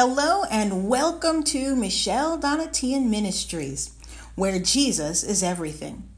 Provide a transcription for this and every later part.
Hello and welcome to Michelle Donatian Ministries, where Jesus is everything.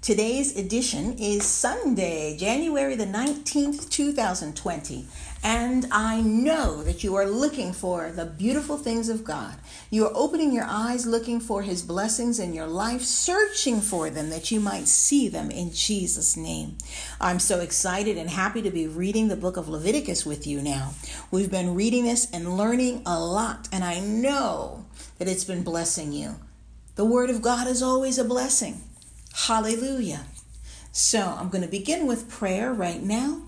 Today's edition is Sunday, January the 19th, 2020, and I know that you are looking for the beautiful things of God. You are opening your eyes looking for His blessings in your life, searching for them that you might see them in Jesus' name. I'm so excited and happy to be reading the book of Leviticus with you now. We've been reading this and learning a lot, and I know that it's been blessing you. The Word of God is always a blessing. Hallelujah. So I'm going to begin with prayer right now.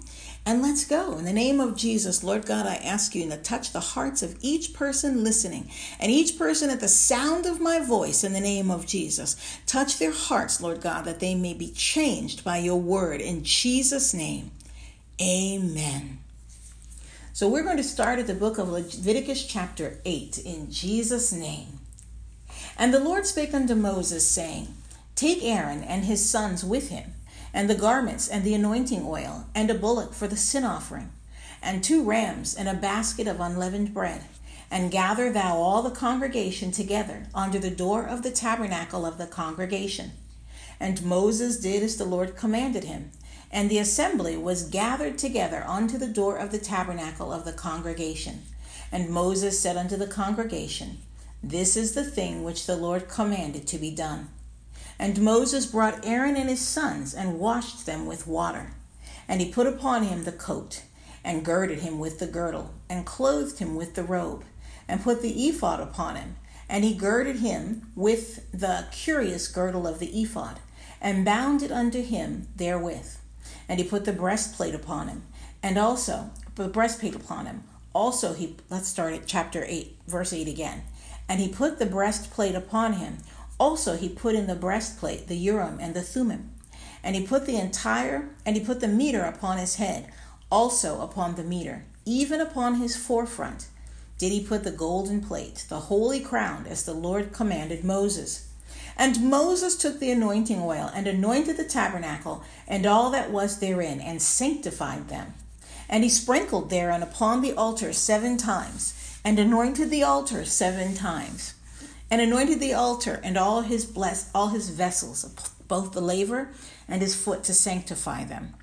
And let's go. In the name of Jesus, Lord God, I ask you to touch the hearts of each person listening and each person at the sound of my voice in the name of Jesus. Touch their hearts, Lord God, that they may be changed by your word. In Jesus' name, amen. So we're going to start at the book of Leviticus, chapter 8, in Jesus' name. And the Lord spake unto Moses, saying, Take Aaron and his sons with him, and the garments, and the anointing oil, and a bullock for the sin offering, and two rams, and a basket of unleavened bread. And gather thou all the congregation together under the door of the tabernacle of the congregation. And Moses did as the Lord commanded him. And the assembly was gathered together unto the door of the tabernacle of the congregation. And Moses said unto the congregation, This is the thing which the Lord commanded to be done. And Moses brought Aaron and his sons and washed them with water. And he put upon him the coat, and girded him with the girdle, and clothed him with the robe, and put the ephod upon him. And he girded him with the curious girdle of the ephod, and bound it unto him therewith. And he put the breastplate upon him, and also the breastplate upon him. Also he let's start at chapter 8, verse 8 again. And he put the breastplate upon him also, he put in the breastplate the Urim and the Thummim, and he put the entire and he put the meter upon his head, also upon the meter, even upon his forefront. Did he put the golden plate, the holy crown, as the Lord commanded Moses? And Moses took the anointing oil and anointed the tabernacle and all that was therein, and sanctified them. And he sprinkled therein upon the altar seven times, and anointed the altar seven times and anointed the altar and all his bless all his vessels, both the laver and his foot to sanctify them.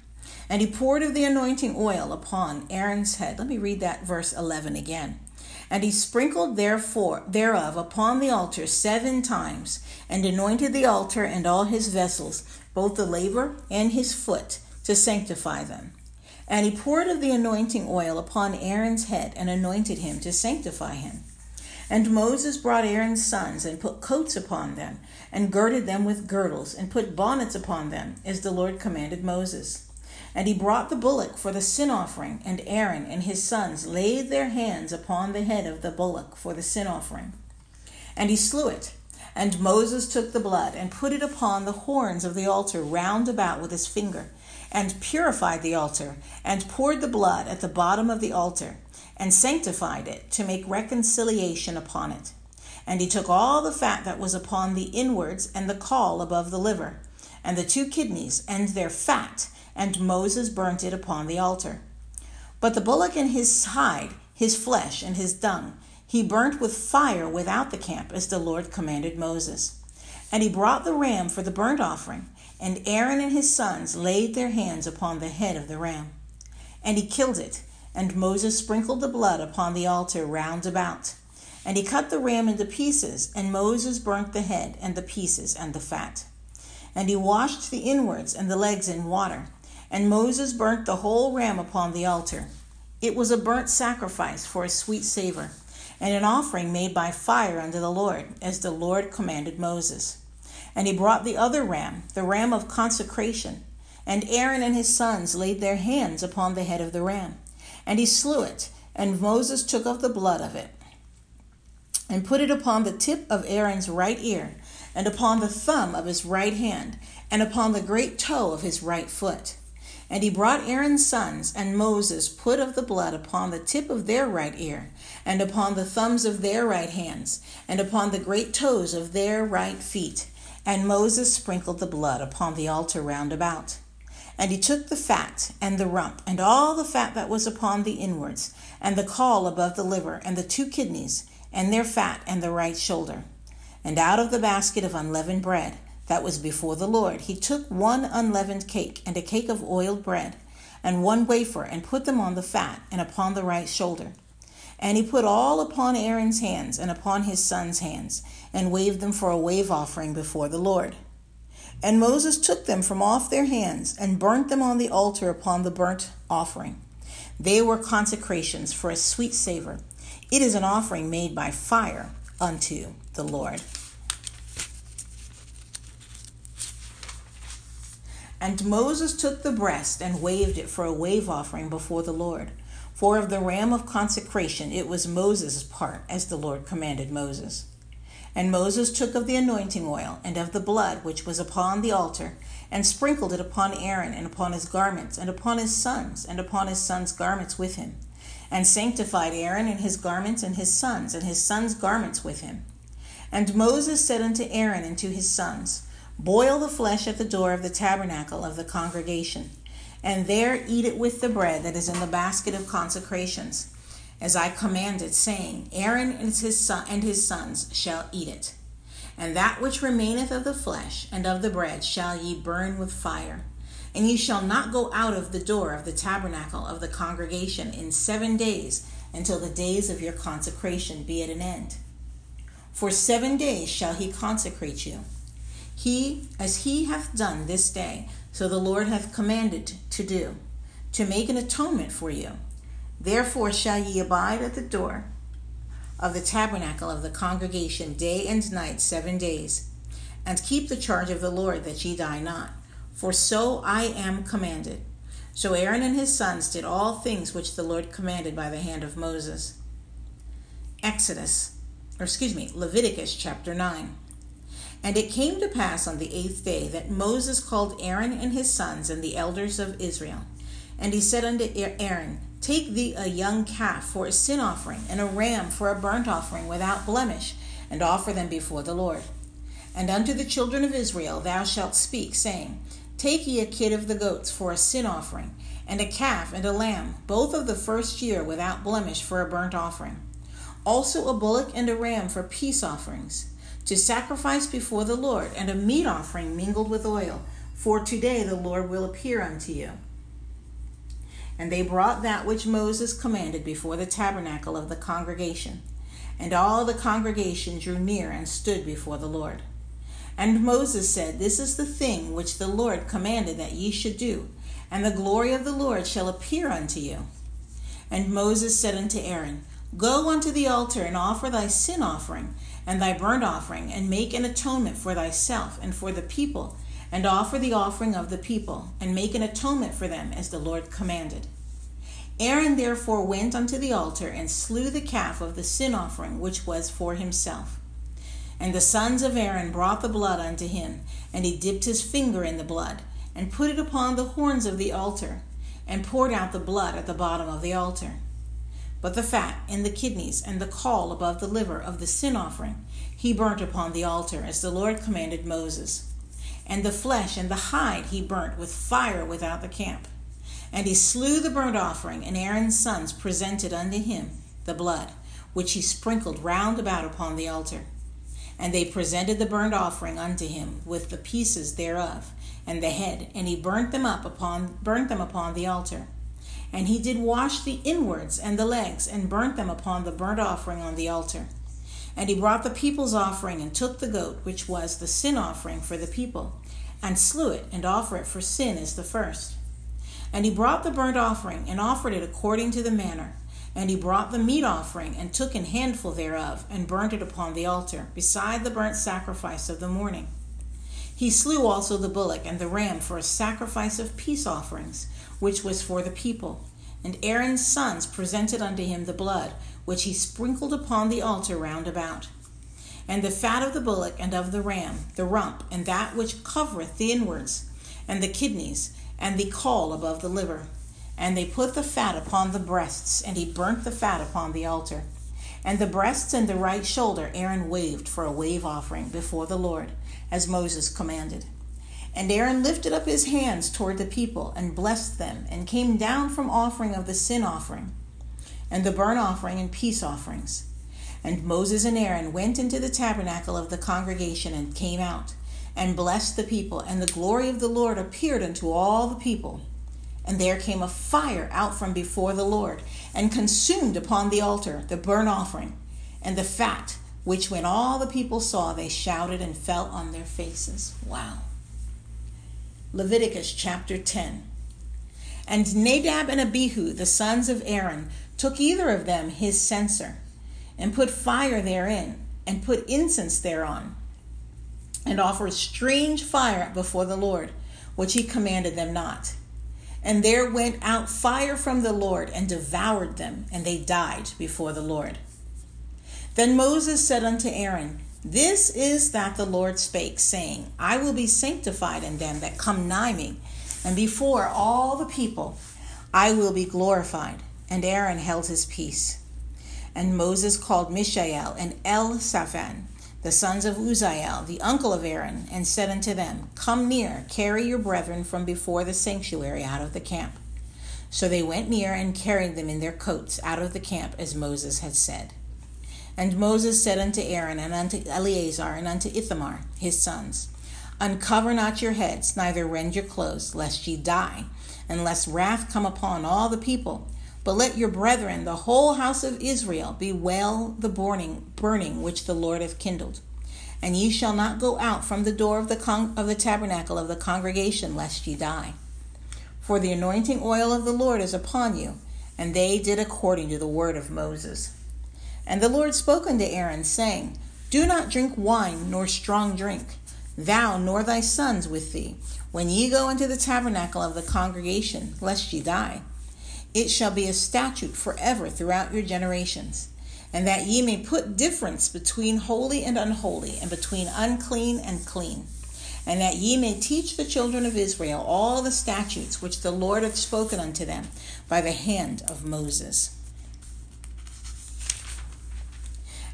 And he poured of the anointing oil upon Aaron's head. Let me read that verse 11 again. And he sprinkled therefore thereof upon the altar seven times, and anointed the altar and all his vessels, both the laver and his foot, to sanctify them. And he poured of the anointing oil upon Aaron's head, and anointed him to sanctify him. And Moses brought Aaron's sons, and put coats upon them, and girded them with girdles, and put bonnets upon them, as the Lord commanded Moses. And he brought the bullock for the sin offering, and Aaron and his sons laid their hands upon the head of the bullock for the sin offering. And he slew it. And Moses took the blood, and put it upon the horns of the altar round about with his finger, and purified the altar, and poured the blood at the bottom of the altar and sanctified it to make reconciliation upon it. And he took all the fat that was upon the inwards and the caul above the liver, and the two kidneys and their fat, and Moses burnt it upon the altar. But the bullock and his hide, his flesh, and his dung, he burnt with fire without the camp, as the Lord commanded Moses. And he brought the ram for the burnt offering, and Aaron and his sons laid their hands upon the head of the ram. And he killed it, and Moses sprinkled the blood upon the altar round about. And he cut the ram into pieces, and Moses burnt the head, and the pieces, and the fat. And he washed the inwards and the legs in water. And Moses burnt the whole ram upon the altar. It was a burnt sacrifice for a sweet savor, and an offering made by fire unto the Lord, as the Lord commanded Moses. And he brought the other ram, the ram of consecration. And Aaron and his sons laid their hands upon the head of the ram and he slew it. And Moses took of the blood of it, and put it upon the tip of Aaron's right ear, and upon the thumb of his right hand, and upon the great toe of his right foot. And he brought Aaron's sons, and Moses put of the blood upon the tip of their right ear, and upon the thumbs of their right hands, and upon the great toes of their right feet. And Moses sprinkled the blood upon the altar round about. And he took the fat and the rump and all the fat that was upon the inwards, and the caul above the liver, and the two kidneys, and their fat, and the right shoulder. And out of the basket of unleavened bread that was before the Lord, he took one unleavened cake, and a cake of oiled bread, and one wafer, and put them on the fat, and upon the right shoulder. And he put all upon Aaron's hands, and upon his son's hands, and waved them for a wave offering before the Lord. And Moses took them from off their hands, and burnt them on the altar upon the burnt offering. They were consecrations for a sweet savor. It is an offering made by fire unto the Lord. And Moses took the breast and waved it for a wave offering before the Lord. For of the ram of consecration it was Moses' part, as the Lord commanded Moses. And Moses took of the anointing oil and of the blood which was upon the altar, and sprinkled it upon Aaron and upon his garments, and upon his sons, and upon his sons' garments with him, and sanctified Aaron and his garments, and his sons, and his sons' garments with him. And Moses said unto Aaron and to his sons, Boil the flesh at the door of the tabernacle of the congregation, and there eat it with the bread that is in the basket of consecrations as I commanded, saying, Aaron and his, son, and his sons shall eat it. And that which remaineth of the flesh and of the bread shall ye burn with fire. And ye shall not go out of the door of the tabernacle of the congregation in seven days until the days of your consecration be at an end. For seven days shall he consecrate you. He, as he hath done this day, so the Lord hath commanded to do, to make an atonement for you Therefore shall ye abide at the door of the tabernacle of the congregation day and night seven days, and keep the charge of the Lord that ye die not. For so I am commanded. So Aaron and his sons did all things which the Lord commanded by the hand of Moses. Exodus, or excuse me, Leviticus chapter 9. And it came to pass on the eighth day that Moses called Aaron and his sons and the elders of Israel. And he said unto er-, Aaron, Take thee a young calf for a sin offering, and a ram for a burnt offering without blemish, and offer them before the Lord. And unto the children of Israel thou shalt speak, saying, Take ye a kid of the goats for a sin offering, and a calf and a lamb, both of the first year without blemish for a burnt offering. Also a bullock and a ram for peace offerings, to sacrifice before the Lord, and a meat offering mingled with oil. For today the Lord will appear unto you. And they brought that which Moses commanded before the tabernacle of the congregation. And all the congregation drew near and stood before the Lord. And Moses said, This is the thing which the Lord commanded that ye should do, and the glory of the Lord shall appear unto you. And Moses said unto Aaron, Go unto the altar and offer thy sin offering and thy burnt offering, and make an atonement for thyself and for the people, and offer the offering of the people, and make an atonement for them, as the Lord commanded. Aaron therefore went unto the altar and slew the calf of the sin offering which was for himself. And the sons of Aaron brought the blood unto him, and he dipped his finger in the blood, and put it upon the horns of the altar, and poured out the blood at the bottom of the altar. But the fat and the kidneys and the caul above the liver of the sin offering he burnt upon the altar, as the Lord commanded Moses and the flesh and the hide he burnt with fire without the camp. And he slew the burnt offering, and Aaron's sons presented unto him the blood, which he sprinkled round about upon the altar. And they presented the burnt offering unto him with the pieces thereof, and the head, and he burnt them up upon burnt them upon the altar. And he did wash the inwards and the legs, and burnt them upon the burnt offering on the altar. And he brought the people's offering and took the goat, which was the sin offering for the people, and slew it and offered it for sin as the first. And he brought the burnt offering and offered it according to the manner. And he brought the meat offering and took an handful thereof and burnt it upon the altar, beside the burnt sacrifice of the morning. He slew also the bullock and the ram for a sacrifice of peace offerings, which was for the people. And Aaron's sons presented unto him the blood, which he sprinkled upon the altar round about. And the fat of the bullock and of the ram, the rump, and that which covereth the inwards, and the kidneys, and the caul above the liver. And they put the fat upon the breasts, and he burnt the fat upon the altar. And the breasts and the right shoulder Aaron waved for a wave offering before the Lord, as Moses commanded. And Aaron lifted up his hands toward the people, and blessed them, and came down from offering of the sin offering. And the burnt offering and peace offerings. And Moses and Aaron went into the tabernacle of the congregation and came out, and blessed the people, and the glory of the Lord appeared unto all the people. And there came a fire out from before the Lord, and consumed upon the altar the burnt offering and the fat, which when all the people saw, they shouted and fell on their faces. Wow. Leviticus chapter 10. And Nadab and Abihu, the sons of Aaron, took either of them his censer, and put fire therein, and put incense thereon, and offered strange fire before the Lord, which he commanded them not. And there went out fire from the Lord and devoured them, and they died before the Lord. Then Moses said unto Aaron, This is that the Lord spake, saying, I will be sanctified in them that come nigh me, and before all the people I will be glorified. And Aaron held his peace. And Moses called Mishael and Elzaphan, the sons of Uzziel, the uncle of Aaron, and said unto them, Come near, carry your brethren from before the sanctuary out of the camp. So they went near and carried them in their coats out of the camp, as Moses had said. And Moses said unto Aaron, and unto Eleazar, and unto Ithamar, his sons, Uncover not your heads, neither rend your clothes, lest ye die, and lest wrath come upon all the people. But let your brethren, the whole house of Israel, bewail the burning, burning which the Lord hath kindled. And ye shall not go out from the door of the, con- of the tabernacle of the congregation, lest ye die. For the anointing oil of the Lord is upon you. And they did according to the word of Moses. And the Lord spoke unto Aaron, saying, Do not drink wine nor strong drink, thou nor thy sons with thee, when ye go into the tabernacle of the congregation, lest ye die. It shall be a statute forever throughout your generations, and that ye may put difference between holy and unholy, and between unclean and clean, and that ye may teach the children of Israel all the statutes which the Lord hath spoken unto them by the hand of Moses.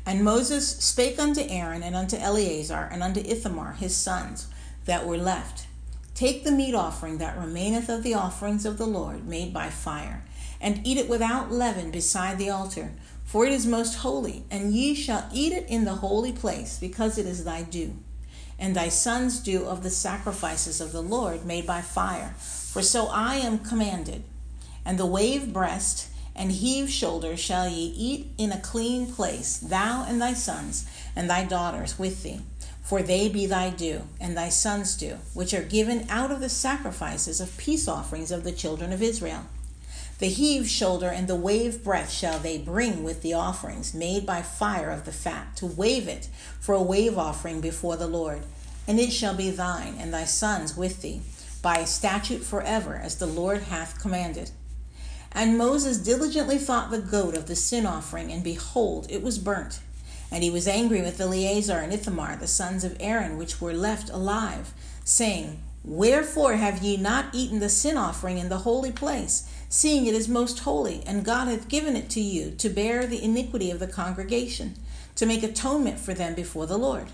And Moses spake unto Aaron and unto Eleazar and unto Ithamar his sons that were left Take the meat offering that remaineth of the offerings of the Lord made by fire, and eat it without leaven beside the altar, for it is most holy, and ye shall eat it in the holy place, because it is thy due. And thy sons do of the sacrifices of the Lord made by fire, for so I am commanded. And the wave breast and heave shoulder shall ye eat in a clean place, thou and thy sons and thy daughters with thee for they be thy due, and thy sons' due, which are given out of the sacrifices of peace offerings of the children of Israel. The heave shoulder and the wave breath shall they bring with the offerings made by fire of the fat, to wave it for a wave offering before the Lord. And it shall be thine, and thy sons with thee, by a statute forever, as the Lord hath commanded. And Moses diligently thought the goat of the sin offering, and behold, it was burnt. And he was angry with Eleazar and Ithamar, the sons of Aaron, which were left alive, saying, Wherefore have ye not eaten the sin offering in the holy place, seeing it is most holy, and God hath given it to you to bear the iniquity of the congregation, to make atonement for them before the Lord?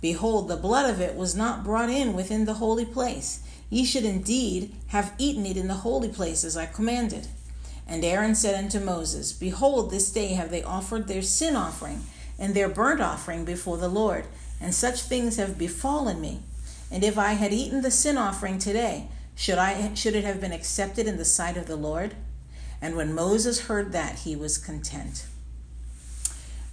Behold, the blood of it was not brought in within the holy place. Ye should indeed have eaten it in the holy place as I commanded. And Aaron said unto Moses, Behold, this day have they offered their sin offering and their burnt offering before the Lord, and such things have befallen me. And if I had eaten the sin offering today, should I should it have been accepted in the sight of the Lord? And when Moses heard that, he was content.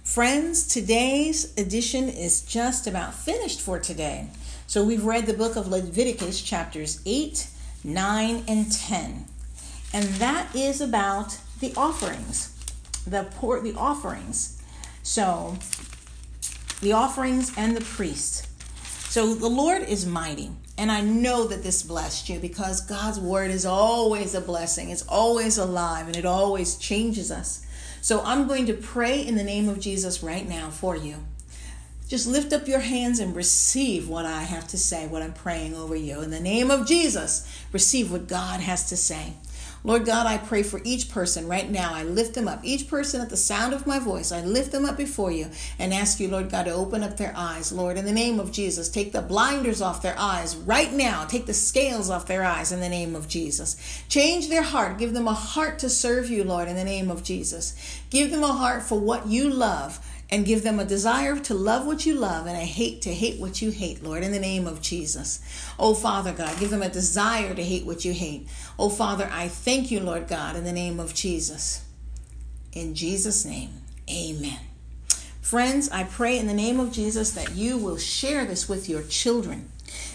Friends, today's edition is just about finished for today. So we've read the book of Leviticus, chapters 8, 9, and 10. And that is about the offerings, the, poor, the offerings so, the offerings and the priests. So, the Lord is mighty. And I know that this blessed you because God's word is always a blessing. It's always alive and it always changes us. So, I'm going to pray in the name of Jesus right now for you. Just lift up your hands and receive what I have to say, what I'm praying over you. In the name of Jesus, receive what God has to say. Lord God, I pray for each person right now. I lift them up. Each person at the sound of my voice, I lift them up before you and ask you, Lord God, to open up their eyes. Lord, in the name of Jesus, take the blinders off their eyes right now. Take the scales off their eyes in the name of Jesus. Change their heart. Give them a heart to serve you, Lord, in the name of Jesus. Give them a heart for what you love and give them a desire to love what you love and a hate to hate what you hate, Lord, in the name of Jesus. Oh, Father God, give them a desire to hate what you hate. Oh, Father, I thank you, Lord God, in the name of Jesus. In Jesus' name, amen. Friends, I pray in the name of Jesus that you will share this with your children,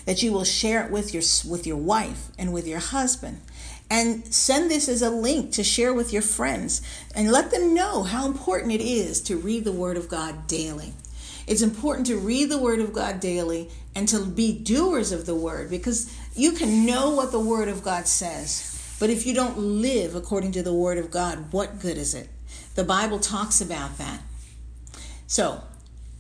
that you will share it with your, with your wife and with your husband and send this as a link to share with your friends and let them know how important it is to read the Word of God daily. It's important to read the Word of God daily and to be doers of the Word because you can know what the Word of God says. But if you don't live according to the Word of God, what good is it? The Bible talks about that. So,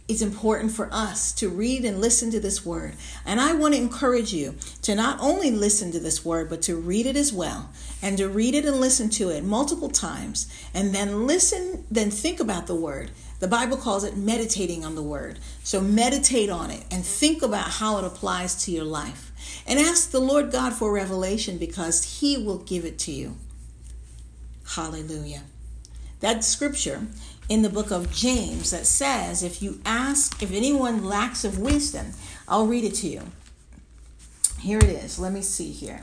it's important for us to read and listen to this word. And I want to encourage you to not only listen to this word, but to read it as well. And to read it and listen to it multiple times. And then listen, then think about the word. The Bible calls it meditating on the word. So meditate on it and think about how it applies to your life. And ask the Lord God for revelation because He will give it to you. Hallelujah. That scripture in the book of James that says, if you ask, if anyone lacks of wisdom, I'll read it to you. Here it is. Let me see here.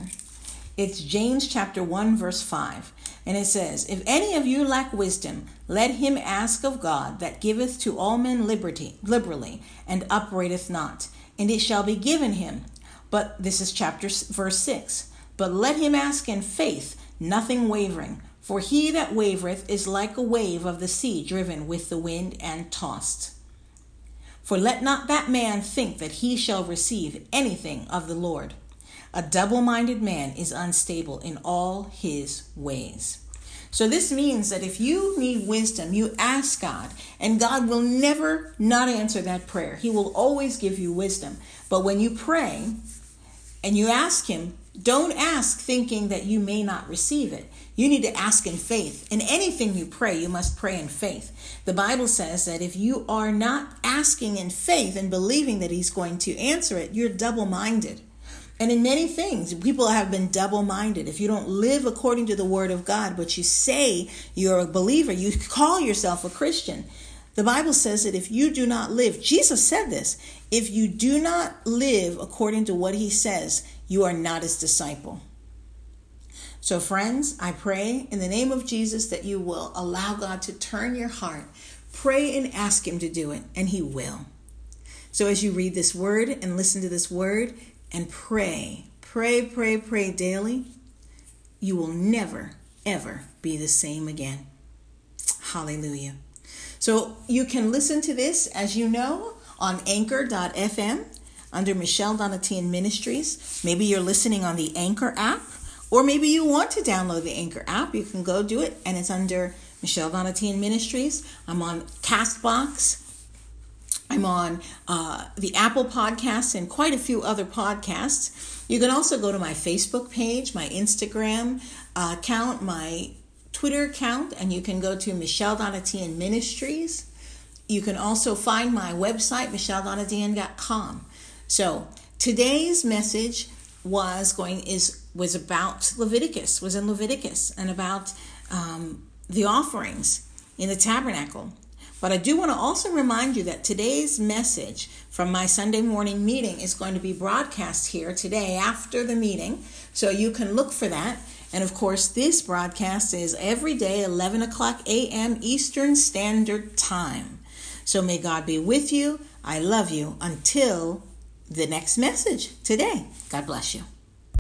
It's James chapter 1, verse 5. And it says, If any of you lack wisdom, let him ask of God that giveth to all men liberty, liberally, and upbraideth not, and it shall be given him. But this is chapter verse 6. But let him ask in faith, nothing wavering. For he that wavereth is like a wave of the sea driven with the wind and tossed. For let not that man think that he shall receive anything of the Lord. A double minded man is unstable in all his ways. So, this means that if you need wisdom, you ask God, and God will never not answer that prayer. He will always give you wisdom. But when you pray and you ask Him, don't ask thinking that you may not receive it. You need to ask in faith. In anything you pray, you must pray in faith. The Bible says that if you are not asking in faith and believing that He's going to answer it, you're double minded. And in many things, people have been double minded. If you don't live according to the Word of God, but you say you're a believer, you call yourself a Christian. The Bible says that if you do not live, Jesus said this, if you do not live according to what He says, you are not His disciple. So, friends, I pray in the name of Jesus that you will allow God to turn your heart. Pray and ask Him to do it, and He will. So, as you read this word and listen to this word and pray, pray, pray, pray daily, you will never, ever be the same again. Hallelujah. So, you can listen to this, as you know, on anchor.fm under Michelle Donatian Ministries. Maybe you're listening on the Anchor app or maybe you want to download the Anchor app. You can go do it, and it's under Michelle Donatian Ministries. I'm on Castbox. I'm on uh, the Apple Podcasts and quite a few other podcasts. You can also go to my Facebook page, my Instagram uh, account, my Twitter account, and you can go to Michelle Donatian Ministries. You can also find my website, michelledonatian.com. So today's message was going is was about Leviticus, was in Leviticus, and about um, the offerings in the tabernacle. But I do want to also remind you that today's message from my Sunday morning meeting is going to be broadcast here today after the meeting. So you can look for that. And of course, this broadcast is every day, 11 o'clock a.m. Eastern Standard Time. So may God be with you. I love you until the next message today. God bless you.